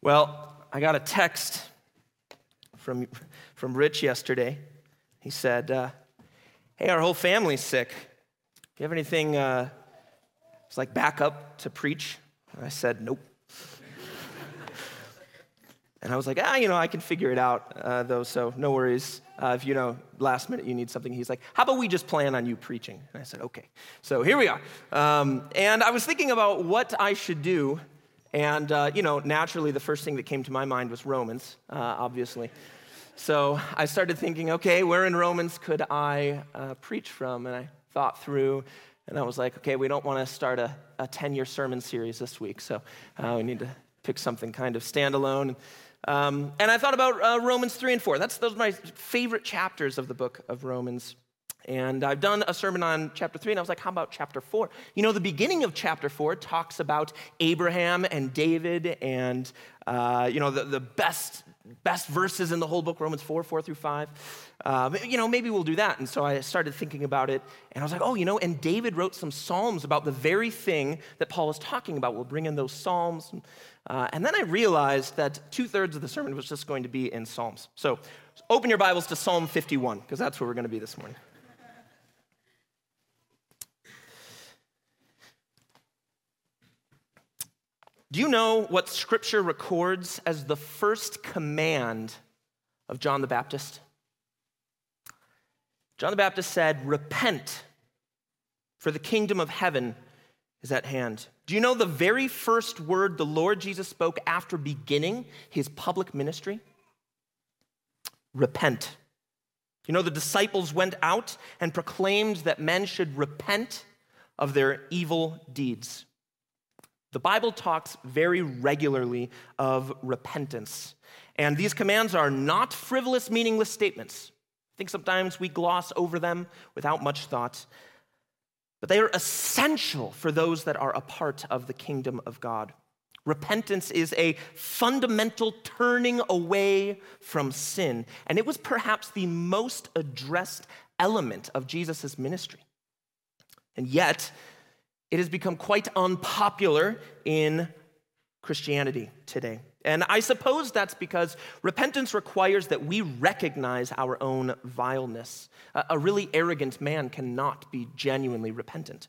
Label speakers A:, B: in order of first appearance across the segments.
A: Well, I got a text from, from Rich yesterday. He said, uh, Hey, our whole family's sick. Do you have anything uh, it's like backup to preach? And I said, Nope. and I was like, Ah, you know, I can figure it out, uh, though, so no worries. Uh, if you know, last minute you need something, he's like, How about we just plan on you preaching? And I said, Okay. So here we are. Um, and I was thinking about what I should do and, uh, you know, naturally, the first thing that came to my mind was Romans, uh, obviously. So I started thinking, okay, where in Romans could I uh, preach from? And I thought through, and I was like, okay, we don't want to start a, a 10 year sermon series this week, so uh, we need to pick something kind of standalone. Um, and I thought about uh, Romans 3 and 4. That's, those are my favorite chapters of the book of Romans. And I've done a sermon on chapter three, and I was like, how about chapter four? You know, the beginning of chapter four talks about Abraham and David and, uh, you know, the, the best, best verses in the whole book, Romans 4, 4 through 5. Uh, you know, maybe we'll do that. And so I started thinking about it, and I was like, oh, you know, and David wrote some Psalms about the very thing that Paul is talking about. We'll bring in those Psalms. Uh, and then I realized that two thirds of the sermon was just going to be in Psalms. So open your Bibles to Psalm 51, because that's where we're going to be this morning. Do you know what Scripture records as the first command of John the Baptist? John the Baptist said, Repent, for the kingdom of heaven is at hand. Do you know the very first word the Lord Jesus spoke after beginning his public ministry? Repent. You know, the disciples went out and proclaimed that men should repent of their evil deeds. The Bible talks very regularly of repentance. And these commands are not frivolous, meaningless statements. I think sometimes we gloss over them without much thought. But they are essential for those that are a part of the kingdom of God. Repentance is a fundamental turning away from sin. And it was perhaps the most addressed element of Jesus' ministry. And yet, it has become quite unpopular in Christianity today. And I suppose that's because repentance requires that we recognize our own vileness. A really arrogant man cannot be genuinely repentant.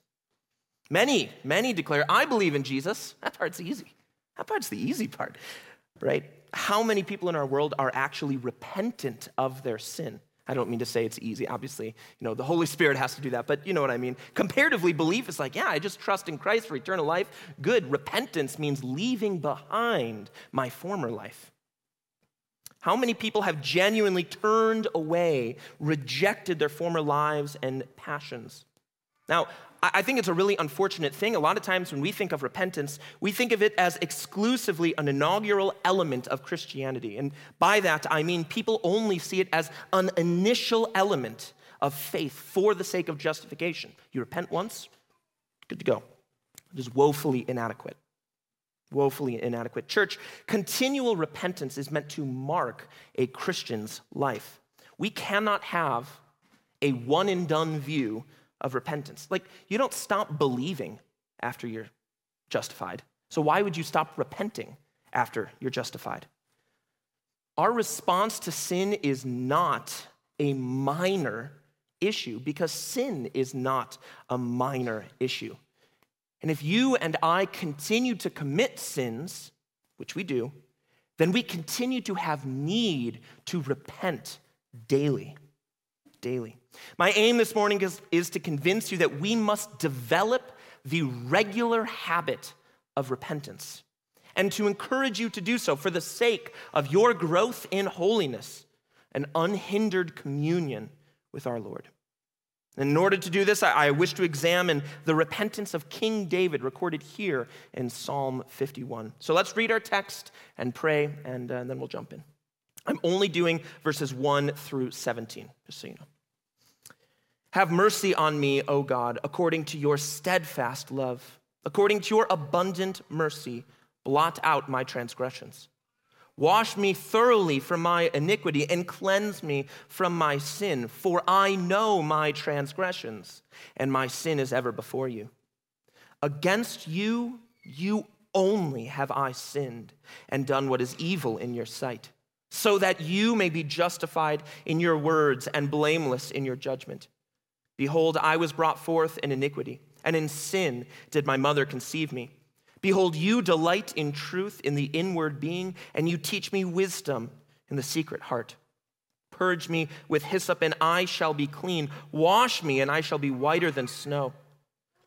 A: Many, many declare, I believe in Jesus. That part's easy. That part's the easy part, right? How many people in our world are actually repentant of their sin? I don't mean to say it's easy. Obviously, you know, the Holy Spirit has to do that, but you know what I mean. Comparatively, belief is like, yeah, I just trust in Christ for eternal life. Good. Repentance means leaving behind my former life. How many people have genuinely turned away, rejected their former lives and passions? Now, I think it's a really unfortunate thing. A lot of times when we think of repentance, we think of it as exclusively an inaugural element of Christianity. And by that, I mean people only see it as an initial element of faith for the sake of justification. You repent once, good to go. It is woefully inadequate. Woefully inadequate. Church, continual repentance is meant to mark a Christian's life. We cannot have a one and done view of repentance. Like, you don't stop believing after you're justified. So, why would you stop repenting after you're justified? Our response to sin is not a minor issue because sin is not a minor issue. And if you and I continue to commit sins, which we do, then we continue to have need to repent daily. Daily. My aim this morning is, is to convince you that we must develop the regular habit of repentance and to encourage you to do so for the sake of your growth in holiness and unhindered communion with our Lord. And in order to do this, I, I wish to examine the repentance of King David recorded here in Psalm 51. So let's read our text and pray, and, uh, and then we'll jump in. I'm only doing verses 1 through 17, just so you know. Have mercy on me, O God, according to your steadfast love. According to your abundant mercy, blot out my transgressions. Wash me thoroughly from my iniquity and cleanse me from my sin, for I know my transgressions, and my sin is ever before you. Against you, you only have I sinned and done what is evil in your sight, so that you may be justified in your words and blameless in your judgment. Behold, I was brought forth in iniquity, and in sin did my mother conceive me. Behold, you delight in truth in the inward being, and you teach me wisdom in the secret heart. Purge me with hyssop, and I shall be clean. Wash me, and I shall be whiter than snow.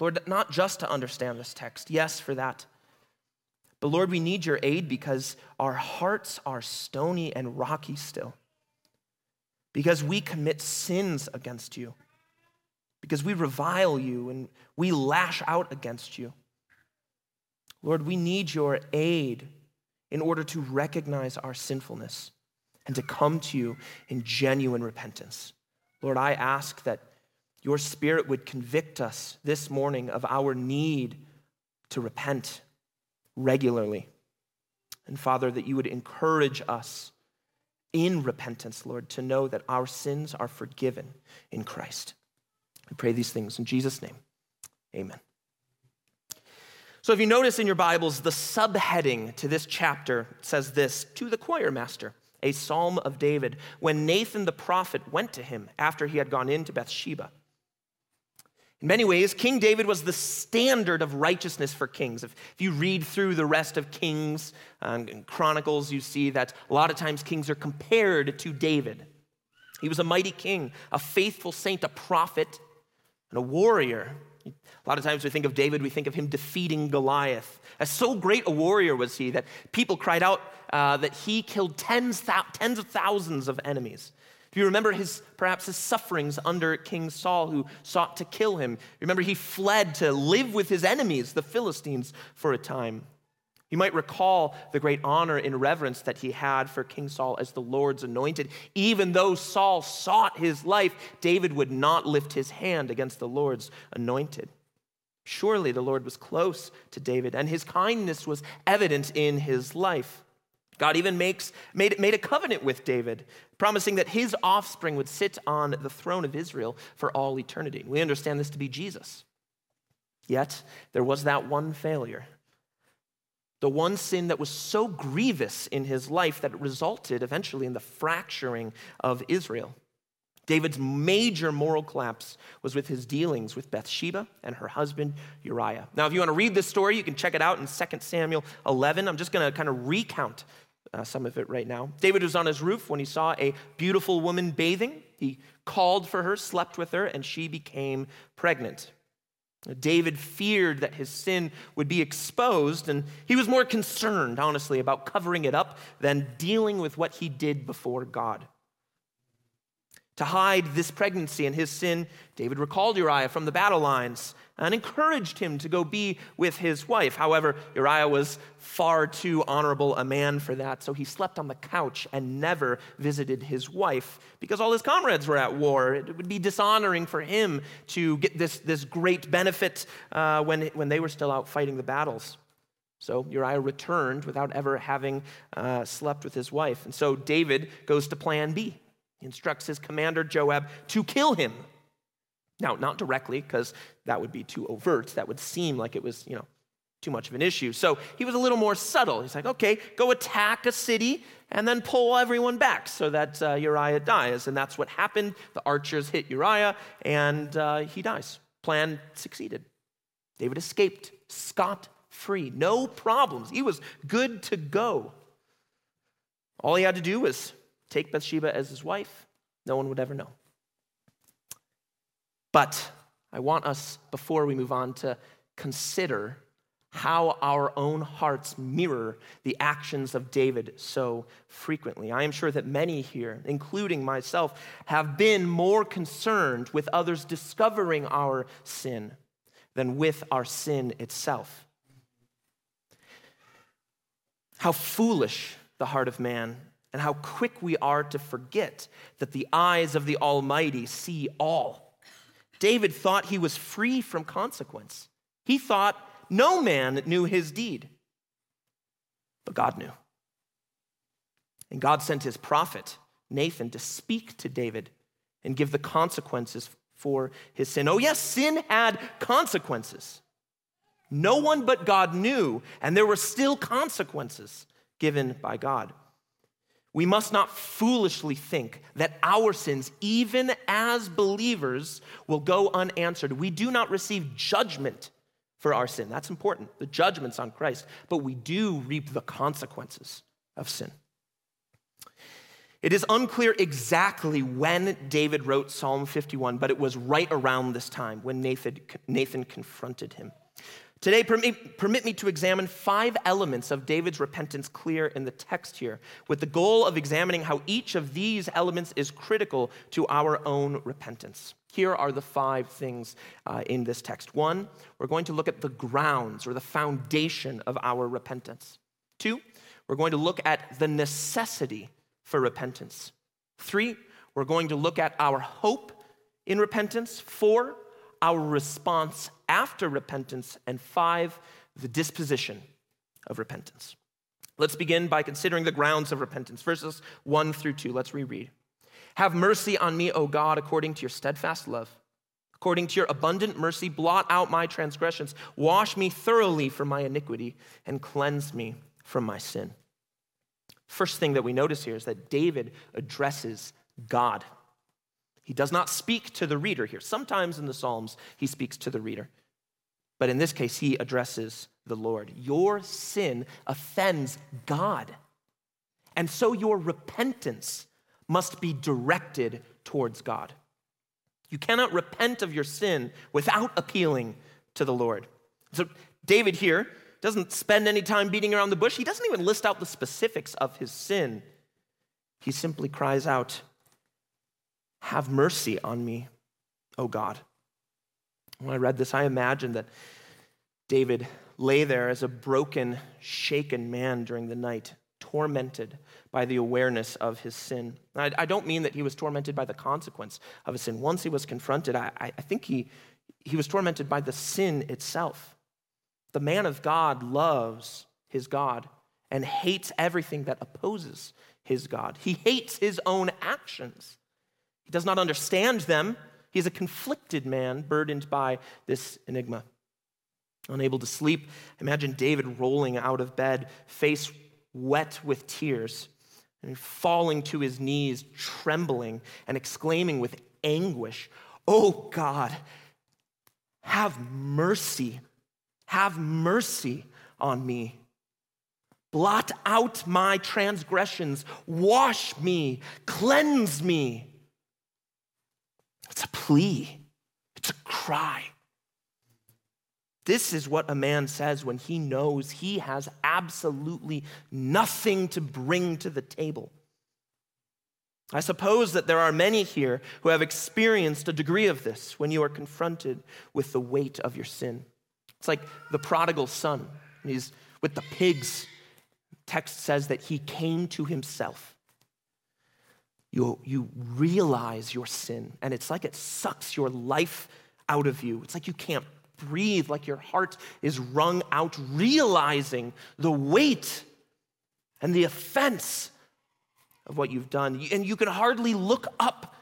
A: Lord, not just to understand this text, yes, for that. But Lord, we need your aid because our hearts are stony and rocky still. Because we commit sins against you. Because we revile you and we lash out against you. Lord, we need your aid in order to recognize our sinfulness and to come to you in genuine repentance. Lord, I ask that your Spirit would convict us this morning of our need to repent regularly. And Father, that you would encourage us in repentance, Lord, to know that our sins are forgiven in Christ. We pray these things in Jesus' name. Amen. So, if you notice in your Bibles, the subheading to this chapter says this to the choir master, a psalm of David, when Nathan the prophet went to him after he had gone into Bathsheba. In many ways, King David was the standard of righteousness for kings. If, if you read through the rest of Kings um, and Chronicles, you see that a lot of times kings are compared to David. He was a mighty king, a faithful saint, a prophet, and a warrior. A lot of times we think of David, we think of him defeating Goliath. As so great a warrior was he that people cried out uh, that he killed tens, tens of thousands of enemies. If you remember his perhaps his sufferings under King Saul, who sought to kill him, remember he fled to live with his enemies, the Philistines, for a time. You might recall the great honor and reverence that he had for King Saul as the Lord's anointed. Even though Saul sought his life, David would not lift his hand against the Lord's anointed. Surely the Lord was close to David, and his kindness was evident in his life. God even makes, made, made a covenant with David, promising that his offspring would sit on the throne of Israel for all eternity. We understand this to be Jesus. Yet, there was that one failure. The one sin that was so grievous in his life that it resulted eventually in the fracturing of Israel. David's major moral collapse was with his dealings with Bathsheba and her husband Uriah. Now, if you want to read this story, you can check it out in 2 Samuel 11. I'm just going to kind of recount uh, some of it right now. David was on his roof when he saw a beautiful woman bathing. He called for her, slept with her, and she became pregnant. David feared that his sin would be exposed, and he was more concerned, honestly, about covering it up than dealing with what he did before God. To hide this pregnancy and his sin, David recalled Uriah from the battle lines and encouraged him to go be with his wife. However, Uriah was far too honorable a man for that, so he slept on the couch and never visited his wife because all his comrades were at war. It would be dishonoring for him to get this, this great benefit uh, when, when they were still out fighting the battles. So Uriah returned without ever having uh, slept with his wife. And so David goes to plan B. Instructs his commander, Joab, to kill him. Now, not directly, because that would be too overt. That would seem like it was, you know, too much of an issue. So he was a little more subtle. He's like, okay, go attack a city and then pull everyone back so that uh, Uriah dies. And that's what happened. The archers hit Uriah and uh, he dies. Plan succeeded. David escaped scot free, no problems. He was good to go. All he had to do was take Bathsheba as his wife. No one would ever know. But I want us, before we move on, to consider how our own hearts mirror the actions of David so frequently. I am sure that many here, including myself, have been more concerned with others discovering our sin than with our sin itself. How foolish the heart of man, and how quick we are to forget that the eyes of the Almighty see all. David thought he was free from consequence. He thought no man knew his deed, but God knew. And God sent his prophet, Nathan, to speak to David and give the consequences for his sin. Oh, yes, sin had consequences. No one but God knew, and there were still consequences given by God. We must not foolishly think that our sins, even as believers, will go unanswered. We do not receive judgment for our sin. That's important. The judgment's on Christ, but we do reap the consequences of sin. It is unclear exactly when David wrote Psalm 51, but it was right around this time when Nathan, Nathan confronted him. Today, permit, permit, me to examine five elements of David's repentance clear in the text here, with the goal of examining how each of these elements is critical to our own repentance. Here are the five things uh, in this text. One, we're going to look at the grounds or the foundation of our repentance. Two, we're going to look at the necessity for repentance. Three, we're going to look at our hope in repentance. Four, our response after repentance. And five, the disposition of repentance. Let's begin by considering the grounds of repentance. Verses 1 through 2. Let's reread. Have mercy on me, O God, according to your steadfast love. According to your abundant mercy, blot out my transgressions. Wash me thoroughly from my iniquity and cleanse me from my sin. First thing that we notice here is that David addresses God. He does not speak to the reader here. Sometimes in the Psalms, he speaks to the reader. But in this case, he addresses the Lord. Your sin offends God. And so your repentance must be directed towards God. You cannot repent of your sin without appealing to the Lord. So, David here doesn't spend any time beating around the bush. He doesn't even list out the specifics of his sin. He simply cries out, have mercy on me, O God. When I read this, I imagined that David lay there as a broken, shaken man during the night, tormented by the awareness of his sin. I, I don't mean that he was tormented by the consequence of his sin. Once he was confronted, I, I think he, he was tormented by the sin itself. The man of God loves his God and hates everything that opposes his God. He hates his own actions. He does not understand them. He is a conflicted man, burdened by this enigma. Unable to sleep, imagine David rolling out of bed, face wet with tears, and falling to his knees, trembling and exclaiming with anguish, Oh God, have mercy, have mercy on me. Blot out my transgressions, wash me, cleanse me. It's a plea, it's a cry. This is what a man says when he knows he has absolutely nothing to bring to the table. I suppose that there are many here who have experienced a degree of this when you are confronted with the weight of your sin. It's like the prodigal son. He's with the pigs. text says that he came to himself you, you realize your sin, and it's like it sucks your life out of you. It's like you can't breathe, like your heart is wrung out, realizing the weight and the offense of what you've done. And you can hardly look up.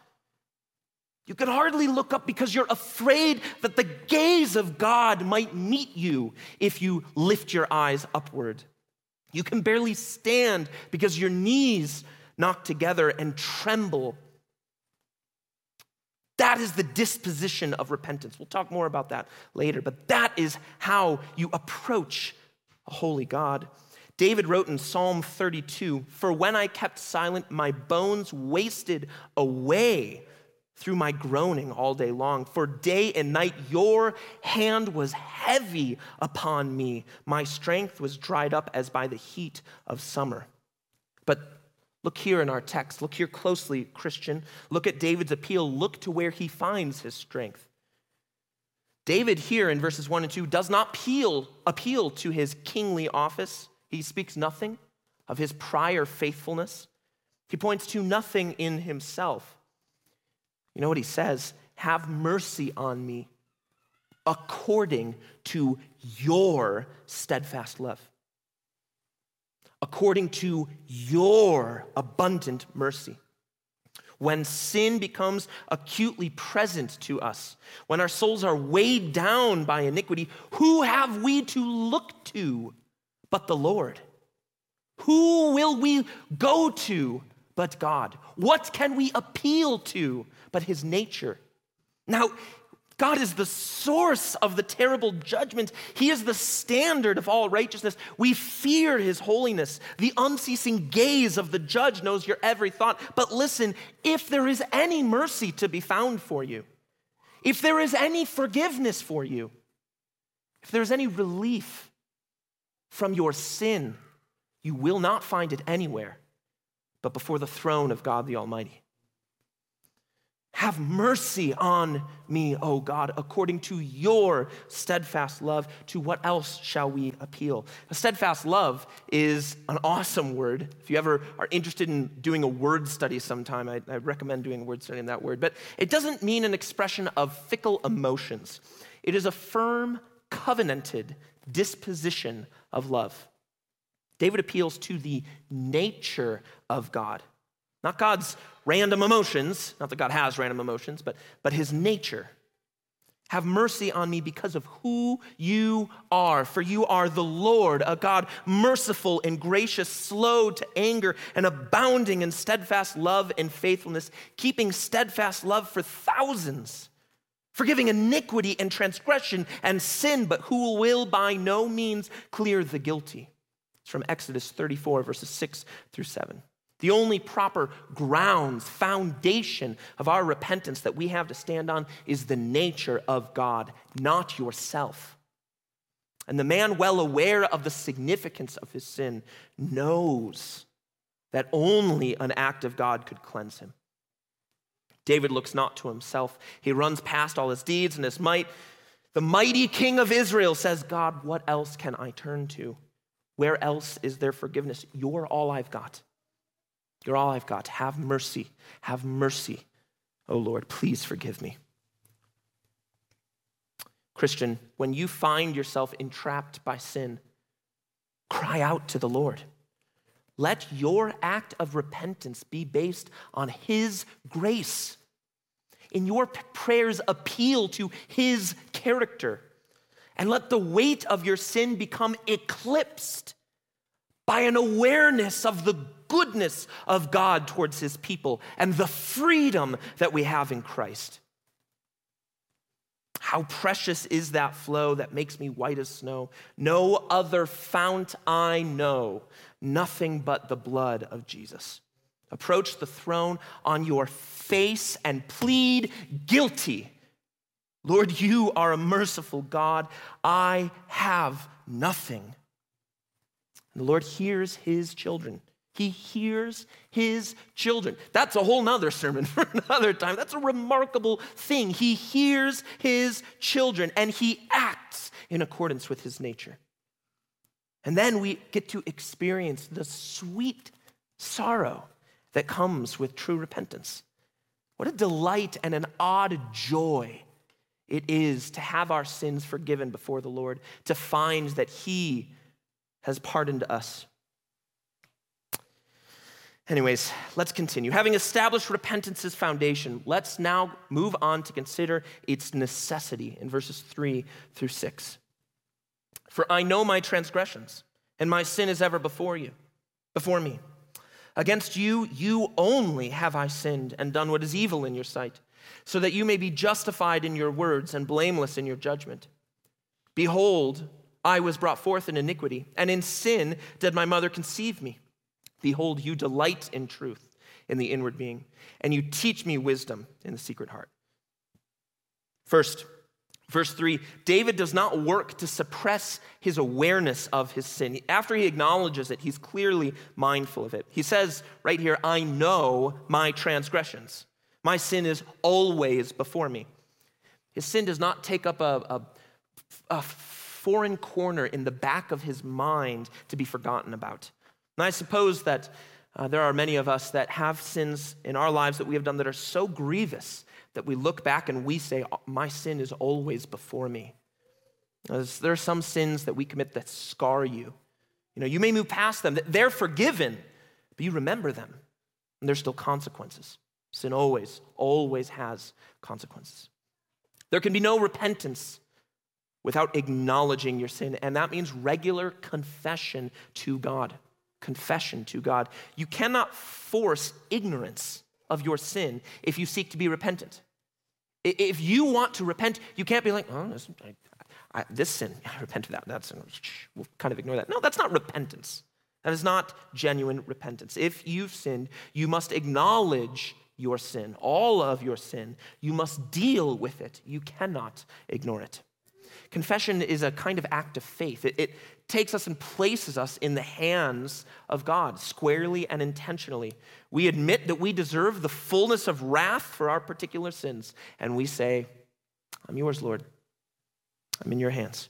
A: You can hardly look up because you're afraid that the gaze of God might meet you if you lift your eyes upward. You can barely stand because your knees knock together and tremble. That is the disposition of repentance. We'll talk more about that later, but that is how you approach a holy God. David wrote in Psalm 32 For when I kept silent, my bones wasted away through my groaning all day long. For day and night your hand was heavy upon me. My strength was dried up as by the heat of summer. But look here in our text. Look here closely, Christian. Look at David's appeal. Look to where he finds his strength. David, here in verses 1 and 2, does not appeal, appeal to his kingly office. He speaks nothing of his prior faithfulness. He points to nothing in himself. You know what he says? Have mercy on me according to your steadfast love, according to your abundant mercy. When sin becomes acutely present to us, when our souls are weighed down by iniquity, who have we to look to but the Lord? Who will we go to but God? What can we appeal to but his nature? Now, God is the source of the terrible judgment. He is the standard of all righteousness. We fear his holiness. The unceasing gaze of the judge knows your every thought. But listen, if there is any mercy to be found for you, if there is any forgiveness for you, if there is any relief from your sin, you will not find it anywhere but before the throne of God the Almighty. Have mercy on me, O God, according to your steadfast love. To what else shall we appeal? A steadfast love is an awesome word. If you ever are interested in doing a word study sometime, I, I recommend doing a word study in that word. But it doesn't mean an expression of fickle emotions, it is a firm, covenanted disposition of love. David appeals to the nature of God, not God's random emotions, not that God has random emotions, but, but his nature. Have mercy on me because of who you are, for you are the Lord, a God merciful and gracious, slow to anger, and abounding in steadfast love and faithfulness, keeping steadfast love for thousands, forgiving iniquity and transgression and sin, but who will by no means clear the guilty. It's from Exodus 34, verses 6 through 7. The only proper grounds, foundation of our repentance that we have to stand on is the nature of God, not yourself. And the man, well aware of the significance of his sin, knows that only an act of God could cleanse him. David looks not to himself, he runs past all his deeds and his might. The mighty king of Israel says, God, what else can I turn to? Where else is there forgiveness? You're all I've got. You're all I've got. Have mercy. Have mercy. Oh Lord, please forgive me. Christian, when you find yourself entrapped by sin, cry out to the Lord. Let your act of repentance be based on His grace. In your prayers, appeal to His character and let the weight of your sin become eclipsed by an awareness of the goodness of God towards his people and the freedom that we have in Christ. How precious is that flow that makes me white as snow? No other fount I know, nothing but the blood of Jesus. Approach the throne on your face and plead guilty Lord, you are a merciful God. I have nothing. And the Lord hears his children. He hears his children. That's a whole nother sermon for another time. That's a remarkable thing. He hears his children and he acts in accordance with his nature. And then we get to experience the sweet sorrow that comes with true repentance. What a delight and an odd joy it is to have our sins forgiven before the Lord, to find that He has pardoned us. Anyways, let's continue. Having established repentance's foundation, let's now move on to consider its necessity in verses 3 through 6. For I know my transgressions, and my sin is ever before you, before me. Against you, you only have I sinned and done what is evil in your sight so that you may be justified in your words and blameless in your judgment. Behold, I was brought forth in iniquity, and in sin did my mother conceive me. Behold, you delight in truth in the inward being, and you teach me wisdom in the secret heart. First, verse 3 David does not work to suppress his awareness of his sin. After he acknowledges it, he's clearly mindful of it. He says right here, I know my transgressions. My sin is always before me. His sin does not take up a, a, a foreign corner in the back of his mind to be forgotten about. And I suppose that uh, there are many of us that have sins in our lives that we have done that are so grievous that we look back and we say, oh, My sin is always before me. There are some sins that we commit that scar you. You know, you may move past them, they're forgiven, but you remember them, and there's still consequences. Sin always, always has consequences. There can be no repentance without acknowledging your sin. And that means regular confession to God. Confession to God. You cannot force ignorance of your sin if you seek to be repentant. If you want to repent, you can't be like, oh, this, I, I, this sin, I repent of that. That's, we'll kind of ignore that. No, that's not repentance. That is not genuine repentance. If you've sinned, you must acknowledge your sin, all of your sin. You must deal with it. You cannot ignore it. Confession is a kind of act of faith. It, takes us and places us in the hands of God, squarely and intentionally. We admit that we deserve the fullness of wrath for our particular sins, and we say, I'm yours, Lord. I'm in your hands.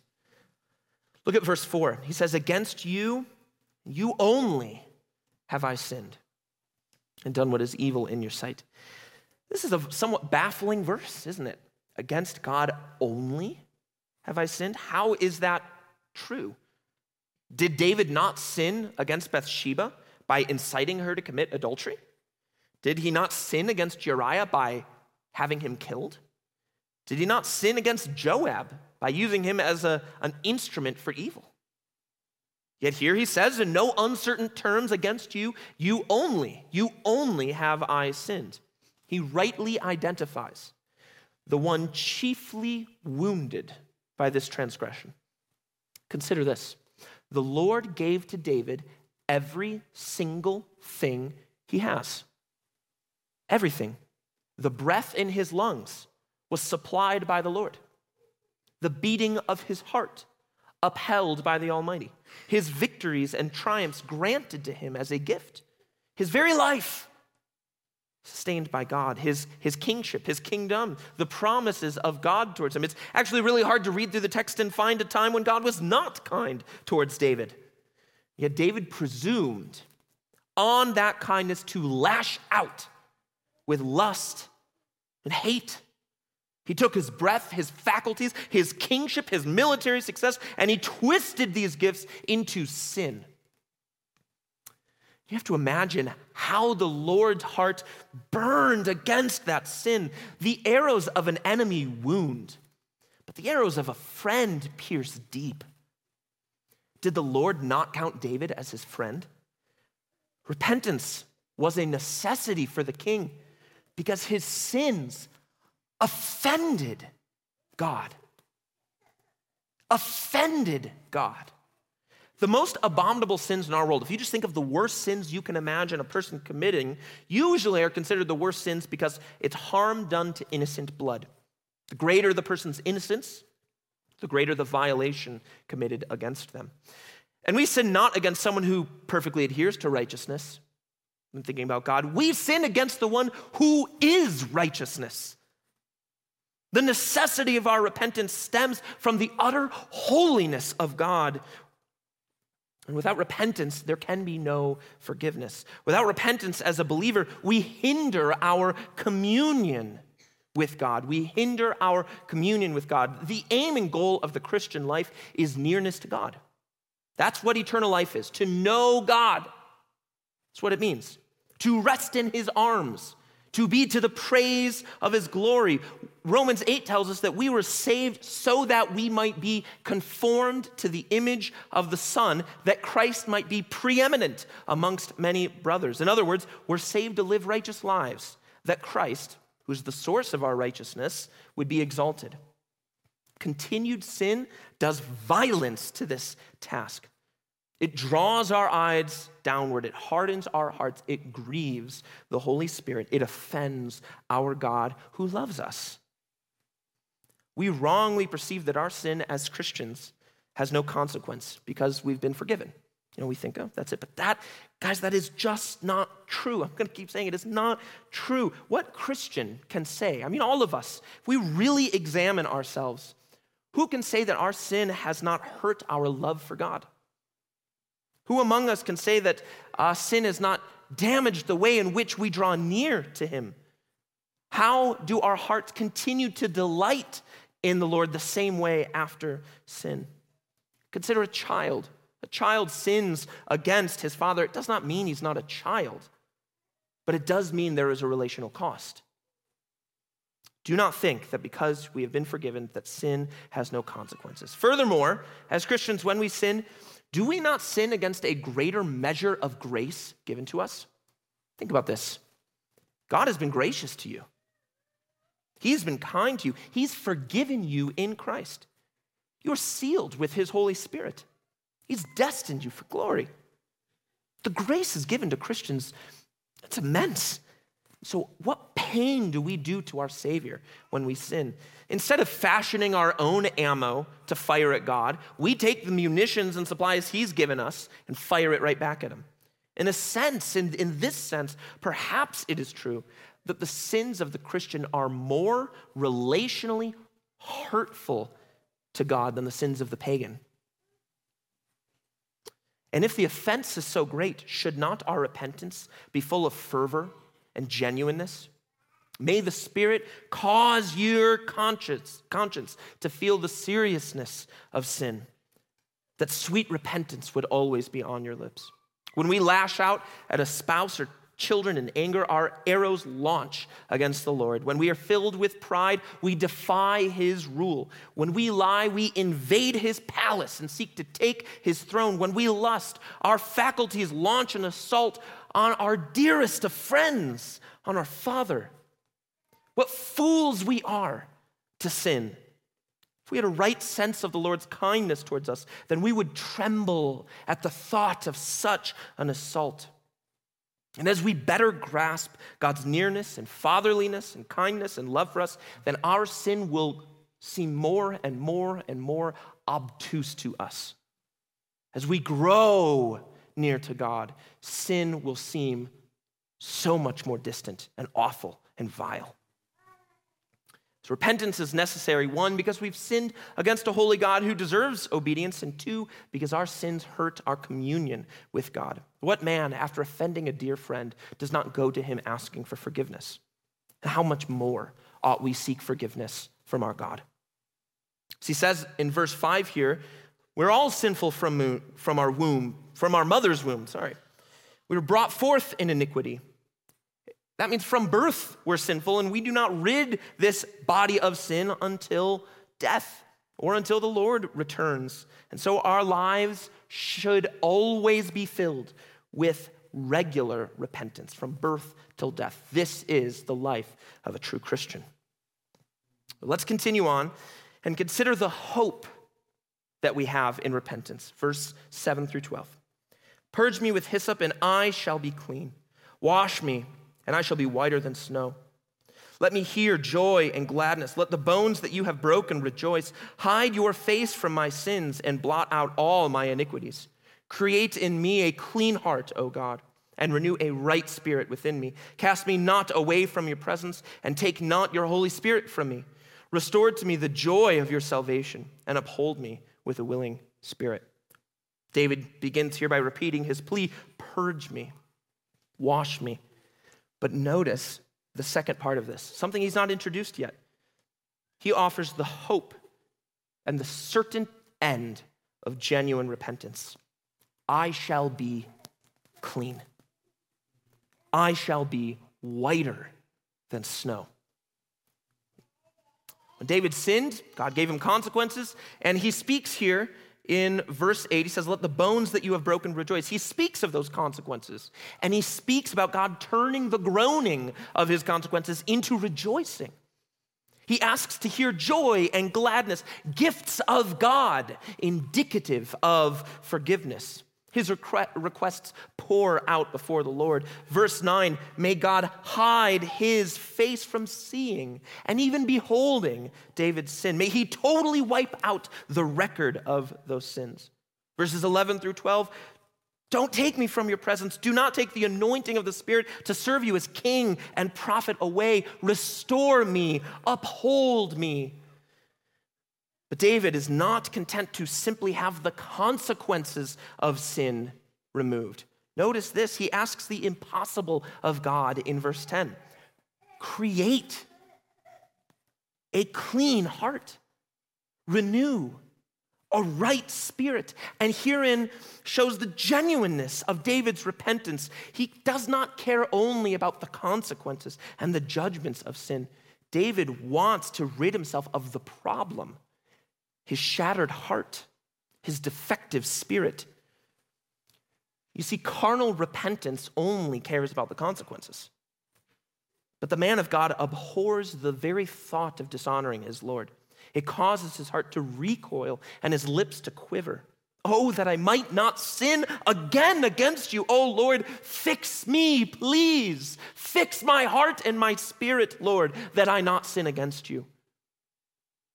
A: Look at verse 4. He says, Against you, you only have I sinned and done what is evil in your sight. This is a somewhat baffling verse, isn't it? Against God only? have I sinned? How is that true? Did David not sin against Bathsheba by inciting her to commit adultery? Did he not sin against Uriah by having him killed? Did he not sin against Joab by using him as a, an instrument for evil? Yet here he says, in no uncertain terms against you, you only, you only have I sinned. He rightly identifies the one chiefly wounded by this transgression. Consider this the Lord gave to David every single thing he has. Everything. The breath in his lungs was supplied by the Lord, the beating of his heart upheld by the Almighty, his victories and triumphs granted to him as a gift, his very life sustained by God, his, his kingship, his kingdom, the promises of God towards him. It's actually really hard to read through the text and find a time when God was not kind towards David. Yet David presumed on that kindness to lash out with lust and hate. He took his breath, his faculties, his kingship, his military success, and he twisted these gifts into sin. You have to imagine how the Lord's heart burned against that sin. The arrows of an enemy wound, but the arrows of a friend pierce deep. Did the Lord not count David as his friend? Repentance was a necessity for the king because his sins offended God. Offended God. The most abominable sins in our world, if you just think of the worst sins you can imagine a person committing, usually are considered the worst sins because it's harm done to innocent blood. The greater the person's innocence, the greater the violation committed against them. And we sin not against someone who perfectly adheres to righteousness. I'm thinking about God. We sin against the one who is righteousness. The necessity of our repentance stems from the utter holiness of God, and without repentance, there can be no forgiveness. Without repentance, as a believer, we hinder our communion with God. We hinder our communion with God. The aim and goal of the Christian life is nearness to God. That's what eternal life is to know God. That's what it means. To rest in his arms, to be to the praise of his glory. Romans 8 tells us that we were saved so that we might be conformed to the image of the Son, that Christ might be preeminent amongst many brothers. In other words, we're saved to live righteous lives, that Christ, who's the source of our righteousness, would be exalted. Continued sin does violence to this task. It draws our eyes downward. It hardens our hearts. It grieves the Holy Spirit. It offends our God who loves us. We wrongly perceive that our sin as Christians has no consequence because we've been forgiven. You know, we think, oh, that's it. But that, guys, that is just not true. I'm going to keep saying it is not true. What Christian can say, I mean, all of us, if we really examine ourselves, who can say that our sin has not hurt our love for God? Who among us can say that uh, sin has not damaged the way in which we draw near to Him? How do our hearts continue to delight in the Lord the same way after sin? Consider a child. A child sins against his father. It does not mean he's not a child, but it does mean there is a relational cost. Do not think that because we have been forgiven that sin has no consequences. Furthermore, as Christians when we sin, do we not sin against a greater measure of grace given to us? Think about this. God has been gracious to you. He's been kind to you. He's forgiven you in Christ. You're sealed with His Holy Spirit. He's destined you for glory. The grace is given to Christians, it's immense. So, what pain do we do to our Savior when we sin? Instead of fashioning our own ammo to fire at God, we take the munitions and supplies He's given us and fire it right back at Him. In a sense, in, in this sense, perhaps it is true that the sins of the Christian are more relationally hurtful to God than the sins of the pagan. And if the offense is so great, should not our repentance be full of fervor and genuineness? May the Spirit cause your conscience, conscience to feel the seriousness of sin, that sweet repentance would always be on your lips. When we lash out at a spouse or children in anger, our arrows launch against the Lord. When we are filled with pride, we defy his rule. When we lie, we invade his palace and seek to take his throne. When we lust, our faculties launch an assault on our dearest of friends, on our Father. What fools we are to sin. If we had a right sense of the Lord's kindness towards us, then we would tremble at the thought of such an assault. And as we better grasp God's nearness and fatherliness and kindness and love for us, then our sin will seem more and more and more obtuse to us. As we grow near to God, sin will seem so much more distant and awful and vile. So repentance is necessary, one, because we've sinned against a holy God who deserves obedience, and two, because our sins hurt our communion with God. What man, after offending a dear friend, does not go to him asking for forgiveness? How much more ought we seek forgiveness from our God? So he says in verse 5 here, we're all sinful from, from our womb, from our mother's womb, sorry. We were brought forth in iniquity. That means from birth we're sinful, and we do not rid this body of sin until death or until the Lord returns. And so our lives should always be filled with regular repentance from birth till death. This is the life of a true Christian. Let's continue on and consider the hope that we have in repentance. Verse 7 through 12. Purge me with hyssop, and I shall be clean. Wash me and I shall be whiter than snow. Let me hear joy and gladness. Let the bones that you have broken rejoice. Hide your face from my sins and blot out all my iniquities. Create in me a clean heart, O God, and renew a right spirit within me. Cast me not away from your presence, and take not your Holy Spirit from me. Restore to me the joy of your salvation, and uphold me with a willing spirit. David begins here by repeating his plea Purge me, wash me but notice the second part of this, something he's not introduced yet. He offers the hope and the certain end of genuine repentance. I shall be clean. I shall be whiter than snow. When David sinned, God gave him consequences, and he speaks here in verse 8, he says, Let the bones that you have broken rejoice. He speaks of those consequences. And he speaks about God turning the groaning of his consequences into rejoicing. He asks to hear joy and gladness, gifts of God, indicative of forgiveness. His requests pour out before the Lord. Verse 9 May God hide his face from seeing and even beholding David's sin. May he totally wipe out the record of those sins. Verses 11 through 12 don't take me from your presence. Do not take the anointing of the Spirit to serve you as king and prophet away. Restore me, uphold me. But David is not content to simply have the consequences of sin removed. Notice this he asks the impossible of God in verse 10 create a clean heart, renew a right spirit. And herein shows the genuineness of David's repentance. He does not care only about the consequences and the judgments of sin. David wants to rid himself of the problem his shattered heart, his defective spirit. You see, carnal repentance only cares about the consequences. But the man of God abhors the very thought of dishonoring his Lord. It causes his heart to recoil and his lips to quiver. Oh, that I might not sin again against you. Oh, Lord, fix me, please. Fix my heart and my spirit, Lord, that I not sin against you.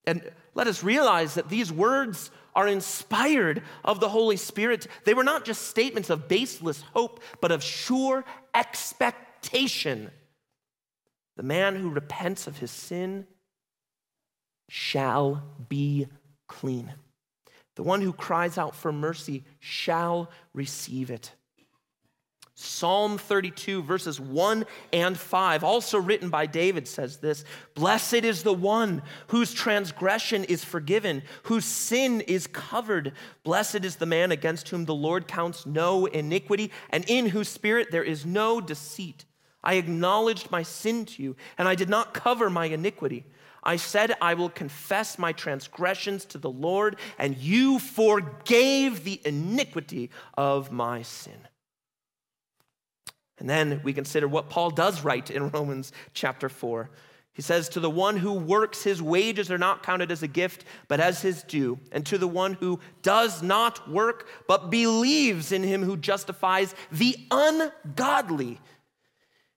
A: And let us realize that these words are inspired of the Holy Spirit. They were not just statements of baseless hope, but of sure expectation. The man who repents of his sin shall be clean. The one who cries out for mercy shall receive it. Psalm 32, verses 1 and 5, also written by David, says this Blessed is the one whose transgression is forgiven, whose sin is covered. Blessed is the man against whom the Lord counts no iniquity, and in whose spirit there is no deceit. I acknowledged my sin to you, and I did not cover my iniquity. I said, I will confess my transgressions to the Lord, and you forgave the iniquity of my sin. And then we consider what Paul does write in Romans chapter 4. He says, To the one who works, his wages are not counted as a gift, but as his due. And to the one who does not work, but believes in him who justifies the ungodly,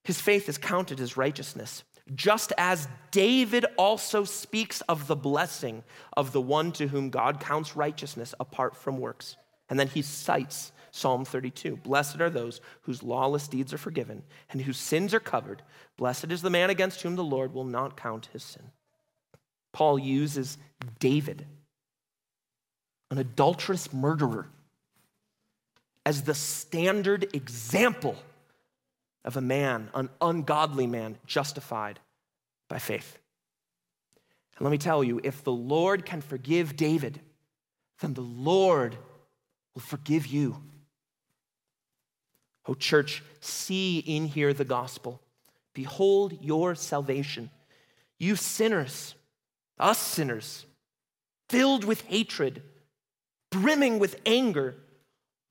A: his faith is counted as righteousness just as David also speaks of the blessing of the one to whom God counts righteousness apart from works. And then he cites Psalm 32 Blessed are those whose lawless deeds are forgiven and whose sins are covered. Blessed is the man against whom the Lord will not count his sin. Paul uses David, an adulterous murderer, as the standard example of a man, an ungodly man, justified by faith. And let me tell you, if the Lord can forgive David, then the Lord will forgive you. Oh, church, see in here the gospel. Behold your salvation. You sinners, us sinners, filled with hatred, brimming with anger,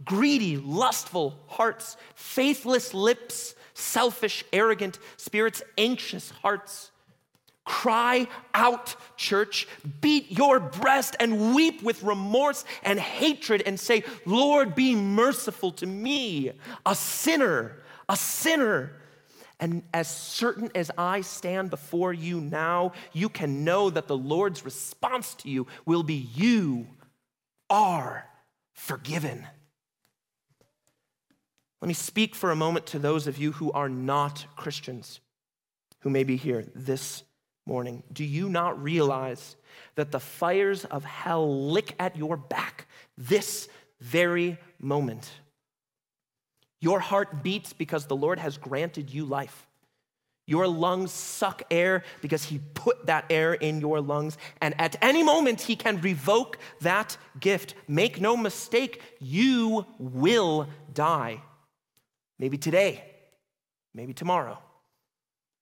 A: greedy, lustful hearts, faithless lips, selfish, arrogant spirits, anxious hearts. Cry out, church. Beat your breast and weep with remorse and hatred and say, Lord, be merciful to me, a sinner, a sinner. And as certain as I stand before you now, you can know that the Lord's response to you will be, You are forgiven. Let me speak for a moment to those of you who are not Christians, who may be here this morning. Do you not realize that the fires of hell lick at your back this very moment? Your heart beats because the Lord has granted you life. Your lungs suck air because He put that air in your lungs. And at any moment, He can revoke that gift. Make no mistake, you will die. Maybe today, maybe tomorrow.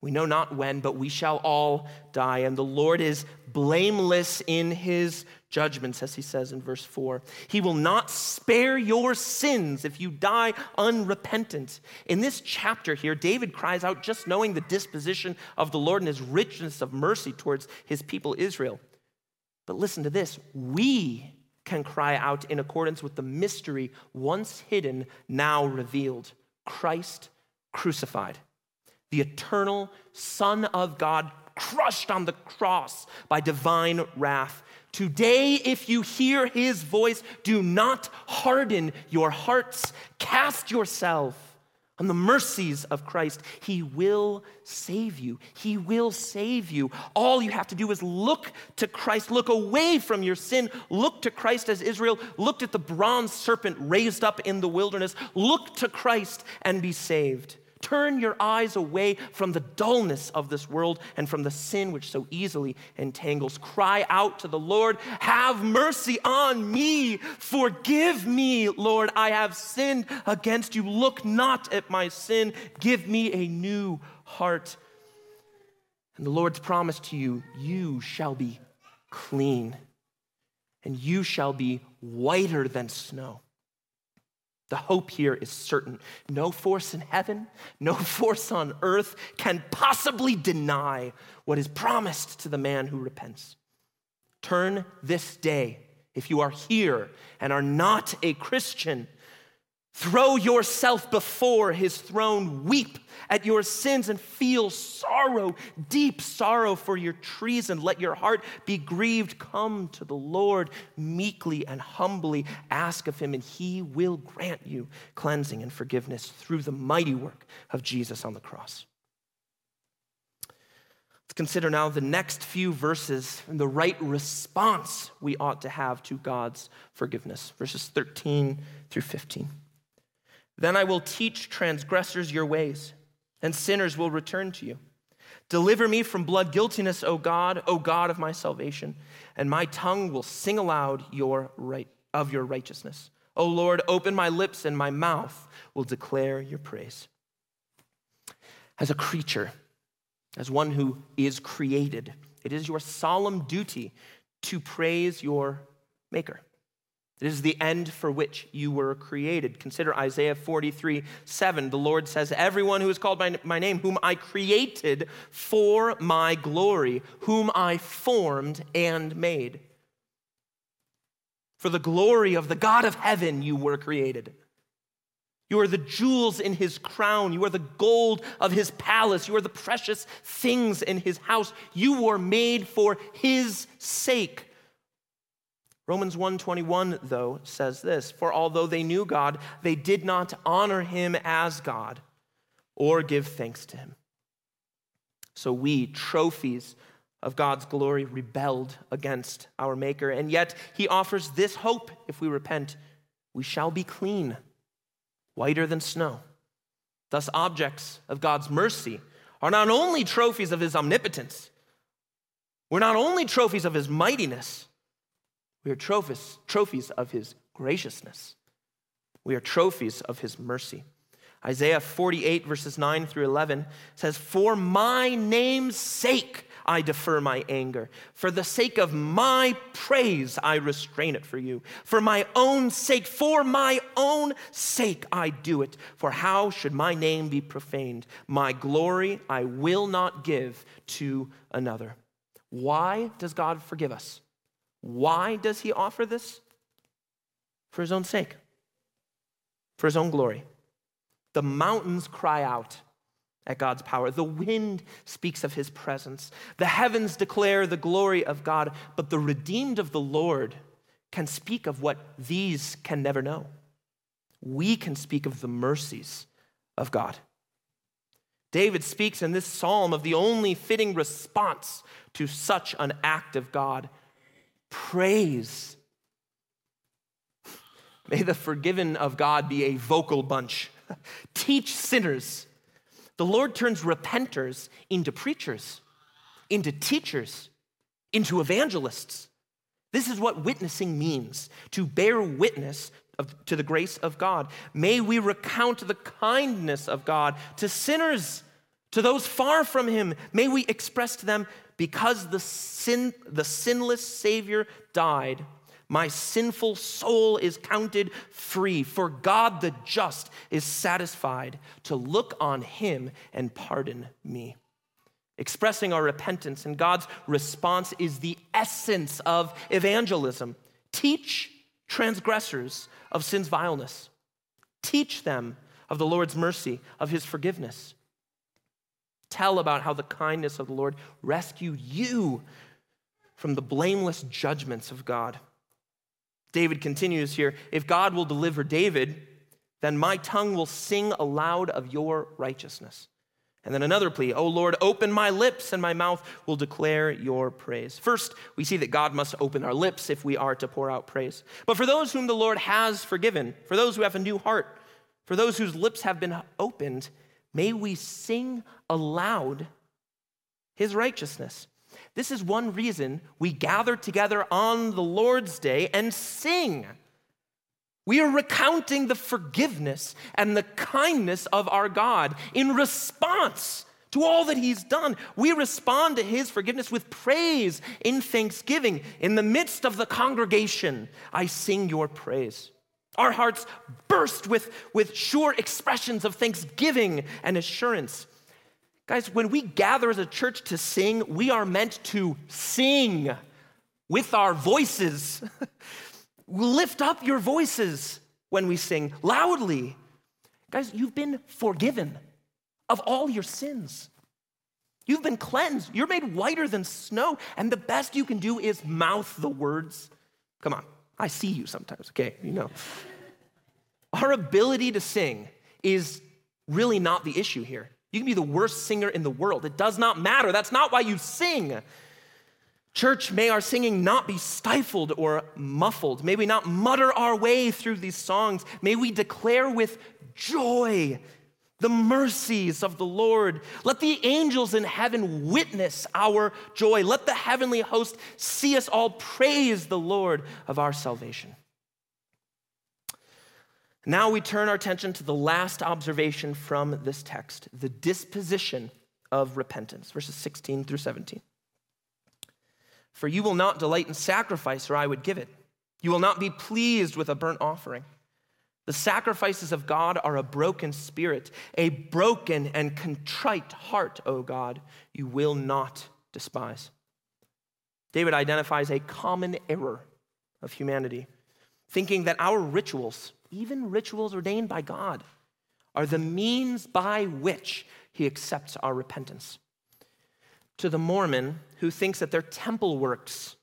A: We know not when, but we shall all die. And the Lord is blameless in his judgments, as he says in verse 4. He will not spare your sins if you die unrepentant. In this chapter here, David cries out just knowing the disposition of the Lord and his richness of mercy towards his people Israel. But listen to this we can cry out in accordance with the mystery once hidden, now revealed Christ crucified, the eternal Son of God crushed on the cross by divine wrath Today, if you hear his voice, do not harden your hearts. Cast yourself on the mercies of Christ. He will save you. He will save you. All you have to do is look to Christ, look away from your sin, look to Christ as Israel looked at the bronze serpent raised up in the wilderness. Look to Christ and be saved. Turn your eyes away from the dullness of this world and from the sin which so easily entangles. Cry out to the Lord, Have mercy on me. Forgive me, Lord. I have sinned against you. Look not at my sin. Give me a new heart. And the Lord's promise to you, You shall be clean, and you shall be whiter than snow. The hope here is certain. No force in heaven, no force on earth can possibly deny what is promised to the man who repents. Turn this day, if you are here and are not a Christian, Throw yourself before his throne, weep at your sins, and feel sorrow, deep sorrow for your treason. Let your heart be grieved. Come to the Lord meekly and humbly. Ask of him, and he will grant you cleansing and forgiveness through the mighty work of Jesus on the cross. Let's consider now the next few verses and the right response we ought to have to God's forgiveness. Verses 13 through 15. Then I will teach transgressors your ways, and sinners will return to you. Deliver me from blood guiltiness, O God, O God of my salvation, and my tongue will sing aloud your right, of your righteousness. O Lord, open my lips, and my mouth will declare your praise. As a creature, as one who is created, it is your solemn duty to praise your Maker. It is the end for which you were created. Consider Isaiah 43 7. The Lord says, Everyone who is called by my name, whom I created for my glory, whom I formed and made. For the glory of the God of heaven, you were created. You are the jewels in his crown. You are the gold of his palace. You are the precious things in his house. You were made for his sake. Romans 1:21 though says this, for although they knew God, they did not honor him as God or give thanks to him. So we, trophies of God's glory, rebelled against our maker, and yet he offers this hope if we repent, we shall be clean, whiter than snow. Thus objects of God's mercy are not only trophies of his omnipotence, we're not only trophies of his mightiness, we are trophies, trophies of his graciousness. We are trophies of his mercy. Isaiah 48, verses 9 through 11 says, For my name's sake I defer my anger. For the sake of my praise I restrain it for you. For my own sake, for my own sake I do it. For how should my name be profaned? My glory I will not give to another. Why does God forgive us? Why does he offer this? For his own sake, for his own glory. The mountains cry out at God's power. The wind speaks of his presence. The heavens declare the glory of God, but the redeemed of the Lord can speak of what these can never know. We can speak of the mercies of God. David speaks in this psalm of the only fitting response to such an act of God praise. May the forgiven of God be a vocal bunch. Teach sinners. The Lord turns repenters into preachers, into teachers, into evangelists. This is what witnessing means to bear witness of, to the grace of God. May we recount the kindness of God to sinners To those far from him, may we express to them, because the, sin, the sinless Savior died, my sinful soul is counted free, for God the just is satisfied to look on him and pardon me. Expressing our repentance and God's response is the essence of evangelism. Teach transgressors of sin's vileness, teach them of the Lord's mercy, of his forgiveness. Tell about how the kindness of the Lord rescued you from the blameless judgments of God. David continues here If God will deliver David, then my tongue will sing aloud of your righteousness. And then another plea, O Lord, open my lips, and my mouth will declare your praise. First, we see that God must open our lips if we are to pour out praise. But for those whom the Lord has forgiven, for those who have a new heart, for those whose lips have been opened, may we sing aloud his righteousness. This is one reason we gather together on the Lord's day and sing. We are recounting the forgiveness and the kindness of our God in response to all that He's done. We respond to His forgiveness with praise in thanksgiving. In the midst of the congregation, I sing your praise. Our hearts burst with, with sure expressions of thanksgiving and assurance. Guys, when we gather as a church to sing, we are meant to sing with our voices. Lift up your voices when we sing loudly. Guys, you've been forgiven of all your sins. You've been cleansed. You're made whiter than snow. And the best you can do is mouth the words. Come on, I see you sometimes, okay? You know. Our ability to sing is really not the issue here. You can be the worst singer in the world. It does not matter. That's not why you sing. Church, may our singing not be stifled or muffled. May we not mutter our way through these songs. May we declare with joy the mercies of the Lord. Let the angels in heaven witness our joy. Let the heavenly host see us all praise the Lord of our salvation. Now we turn our attention to the last observation from this text the disposition of repentance, verses 16 through 17. For you will not delight in sacrifice, or I would give it. You will not be pleased with a burnt offering. The sacrifices of God are a broken spirit, a broken and contrite heart, O God, you will not despise. David identifies a common error of humanity, thinking that our rituals, even rituals ordained by God, are the means by which he accepts our repentance. To the Mormon who thinks that their temple works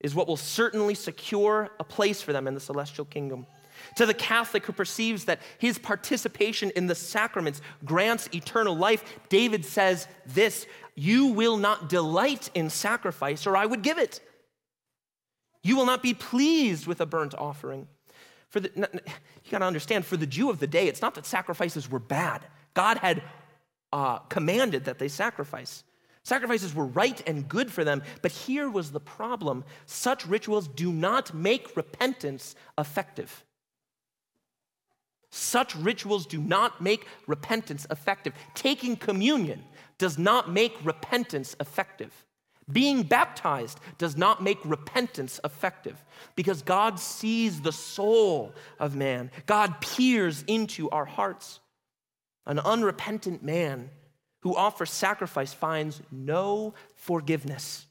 A: is what will certainly secure a place for them in the celestial kingdom. To the Catholic who perceives that his participation in the sacraments grants eternal life, David says this You will not delight in sacrifice, or I would give it. You will not be pleased with a burnt offering. For the, you got to understand, for the Jew of the day, it's not that sacrifices were bad. God had uh, commanded that they sacrifice. Sacrifices were right and good for them, but here was the problem such rituals do not make repentance effective. Such rituals do not make repentance effective. Taking communion does not make repentance effective. Being baptized does not make repentance effective because God sees the soul of man. God peers into our hearts. An unrepentant man who offers sacrifice finds no forgiveness,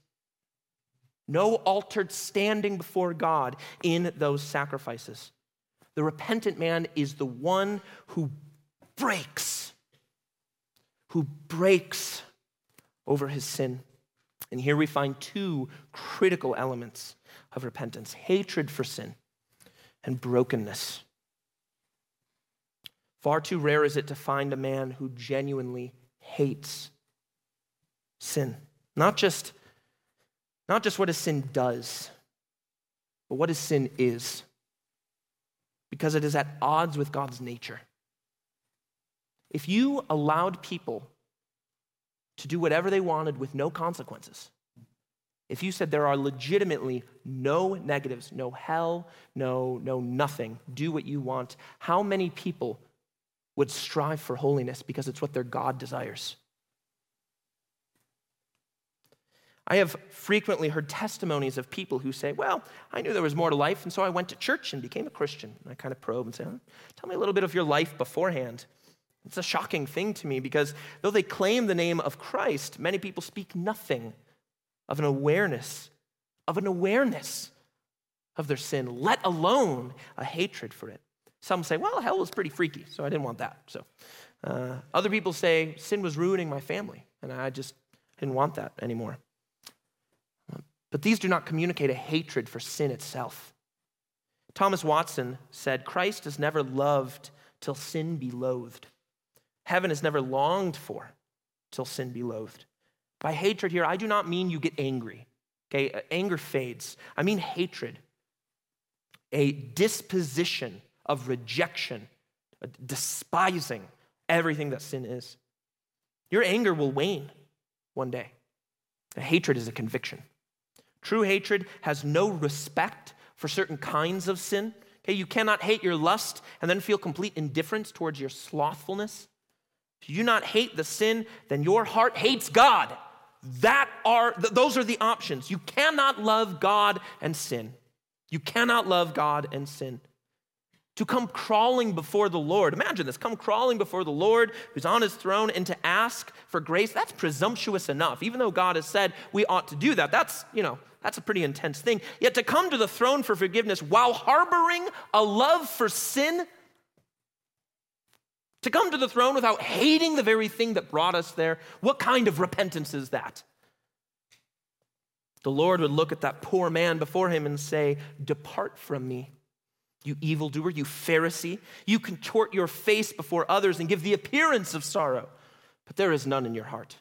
A: no altered standing before God in those sacrifices. The repentant man is the one who breaks, who breaks over his sin. And here we find two critical elements of repentance hatred for sin and brokenness. Far too rare is it to find a man who genuinely hates sin. Not just, not just what a sin does, but what a sin is. Because it is at odds with God's nature. If you allowed people to do whatever they wanted with no consequences. If you said there are legitimately no negatives, no hell, no, no nothing, do what you want, how many people would strive for holiness because it's what their God desires? I have frequently heard testimonies of people who say, Well, I knew there was more to life, and so I went to church and became a Christian. And I kind of probe and say, Tell me a little bit of your life beforehand. It's a shocking thing to me because though they claim the name of Christ, many people speak nothing of an awareness, of an awareness of their sin, let alone a hatred for it. Some say, Well, hell was pretty freaky, so I didn't want that. So uh, other people say, Sin was ruining my family, and I just didn't want that anymore. But these do not communicate a hatred for sin itself. Thomas Watson said, Christ is never loved till sin be loathed. Heaven is never longed for till sin be loathed. By hatred here, I do not mean you get angry. Okay, uh, anger fades. I mean hatred, a disposition of rejection, despising everything that sin is. Your anger will wane one day. The hatred is a conviction. True hatred has no respect for certain kinds of sin. Okay, you cannot hate your lust and then feel complete indifference towards your slothfulness. If you do not hate the sin, then your heart hates God. That are th- those are the options. You cannot love God and sin. You cannot love God and sin to come crawling before the Lord. Imagine this come crawling before the Lord who's on his throne and to ask for grace. That's presumptuous enough. Even though God has said we ought to do that, that's, you know, that's a pretty intense thing. Yet to come to the throne for forgiveness while harboring a love for sin, to come to the throne without hating the very thing that brought us there, what kind of repentance is that? The Lord would look at that poor man before him and say, Depart from me you evildoer, you Pharisee. You contort your face before others and give the appearance of sorrow, but there is none in your heart.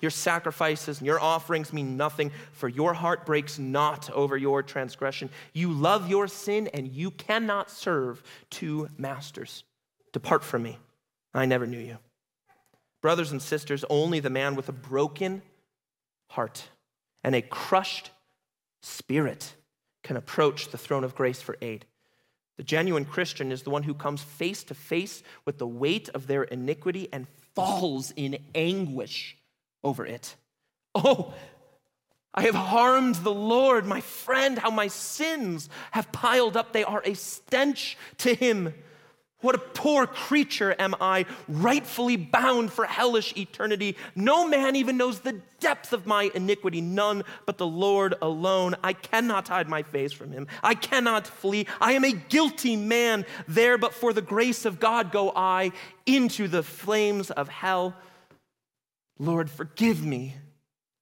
A: Your sacrifices and your offerings mean nothing, for your heart breaks not over your transgression. You love your sin, and you cannot serve two masters. Depart from me. I never knew you. Brothers and sisters, only the man with a broken heart and a crushed spirit can approach the throne of grace for aid. The genuine Christian is the one who comes face to face with the weight of their iniquity and falls in anguish over it. Oh, I have harmed the Lord, my friend, how my sins have piled up. They are a stench to him. What a poor creature am I, rightfully bound for hellish eternity. No man even knows the depth of my iniquity, none but the Lord alone. I cannot hide my face from him. I cannot flee. I am a guilty man. There, but for the grace of God, go I into the flames of hell. Lord, forgive me.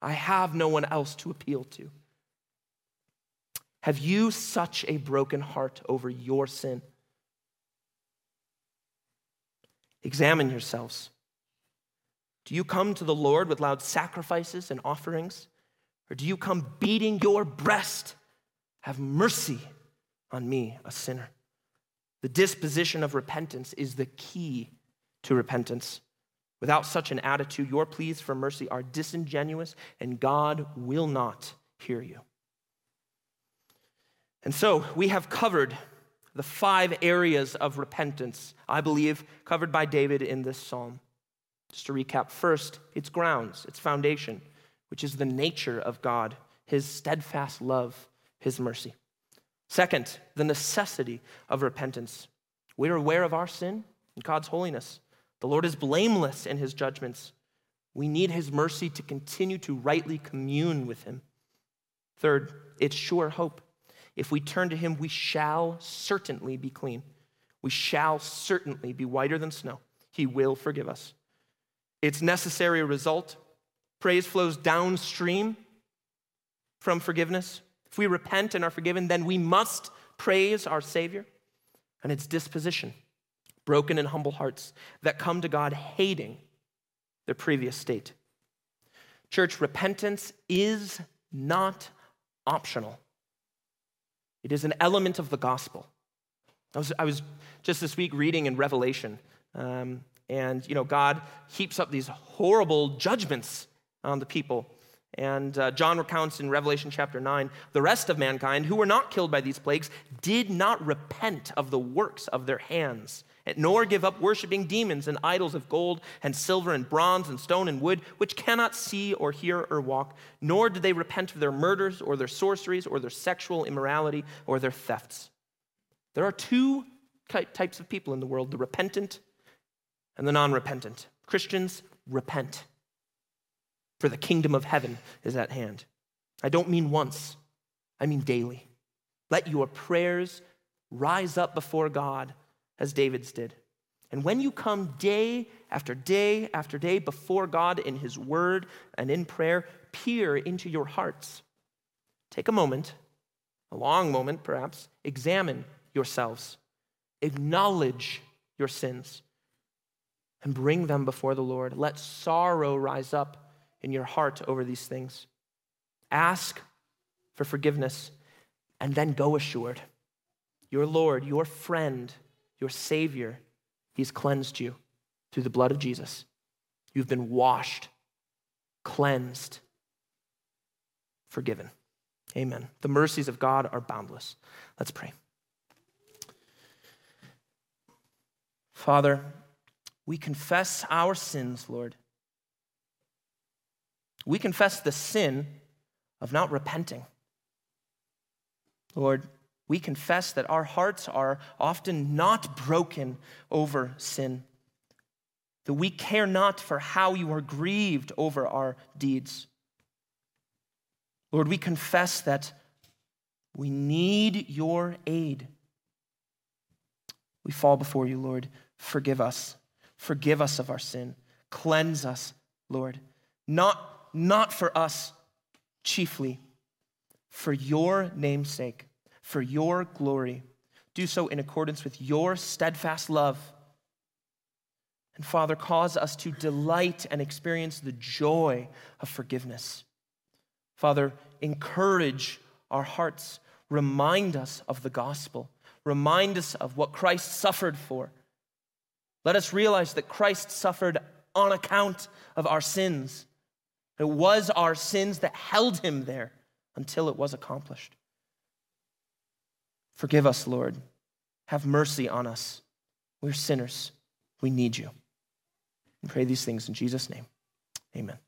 A: I have no one else to appeal to. Have you such a broken heart over your sin? Examine yourselves. Do you come to the Lord with loud sacrifices and offerings? Or do you come beating your breast? Have mercy on me, a sinner. The disposition of repentance is the key to repentance. Without such an attitude, your pleas for mercy are disingenuous and God will not hear you. And so we have covered the five areas of repentance, I believe, covered by David in this psalm. Just to recap first, its grounds, its foundation, which is the nature of God, his steadfast love, his mercy. Second, the necessity of repentance. We are aware of our sin and God's holiness. The Lord is blameless in his judgments. We need his mercy to continue to rightly commune with him. Third, it's sure hope. If we turn to him, we shall certainly be clean. We shall certainly be whiter than snow. He will forgive us. Its necessary result praise flows downstream from forgiveness. If we repent and are forgiven, then we must praise our Savior and its disposition, broken and humble hearts that come to God hating their previous state. Church, repentance is not optional. It is an element of the gospel. I was, I was just this week reading in Revelation, um, and you know, God heaps up these horrible judgments on the people. And uh, John recounts in Revelation chapter 9 the rest of mankind who were not killed by these plagues did not repent of the works of their hands nor give up worshiping demons and idols of gold and silver and bronze and stone and wood, which cannot see or hear or walk, nor do they repent of their murders or their sorceries or their sexual immorality or their thefts. There are two types of people in the world the repentant and the non repentant. Christians, repent, for the kingdom of heaven is at hand. I don't mean once, I mean daily. Let your prayers rise up before God as David's did. And when you come day after day after day before God in His Word and in prayer, peer into your hearts. Take a moment, a long moment perhaps, examine yourselves, acknowledge your sins, and bring them before the Lord. Let sorrow rise up in your heart over these things. Ask for forgiveness and then go assured. Your Lord, your friend, your Savior, He's cleansed you through the blood of Jesus. You've been washed, cleansed, forgiven. Amen. The mercies of God are boundless. Let's pray. Father, we confess our sins, Lord. We confess the sin of not repenting. Lord, we confess that our hearts are often not broken over sin, that we care not for how you are grieved over our deeds. Lord, we confess that we need your aid. We fall before you, Lord. Forgive us. Forgive us of our sin. Cleanse us, Lord. Not, not for us chiefly, for your name's sake for your glory. Do so in accordance with your steadfast love. And Father, cause us to delight and experience the joy of forgiveness. Father, encourage our hearts. Remind us of the gospel. Remind us of what Christ suffered for. Let us realize that Christ suffered on account of our sins. It was our sins that held him there until it was accomplished. Forgive us, Lord. Have mercy on us. We're sinners. We need you. We pray these things in Jesus' name. Amen.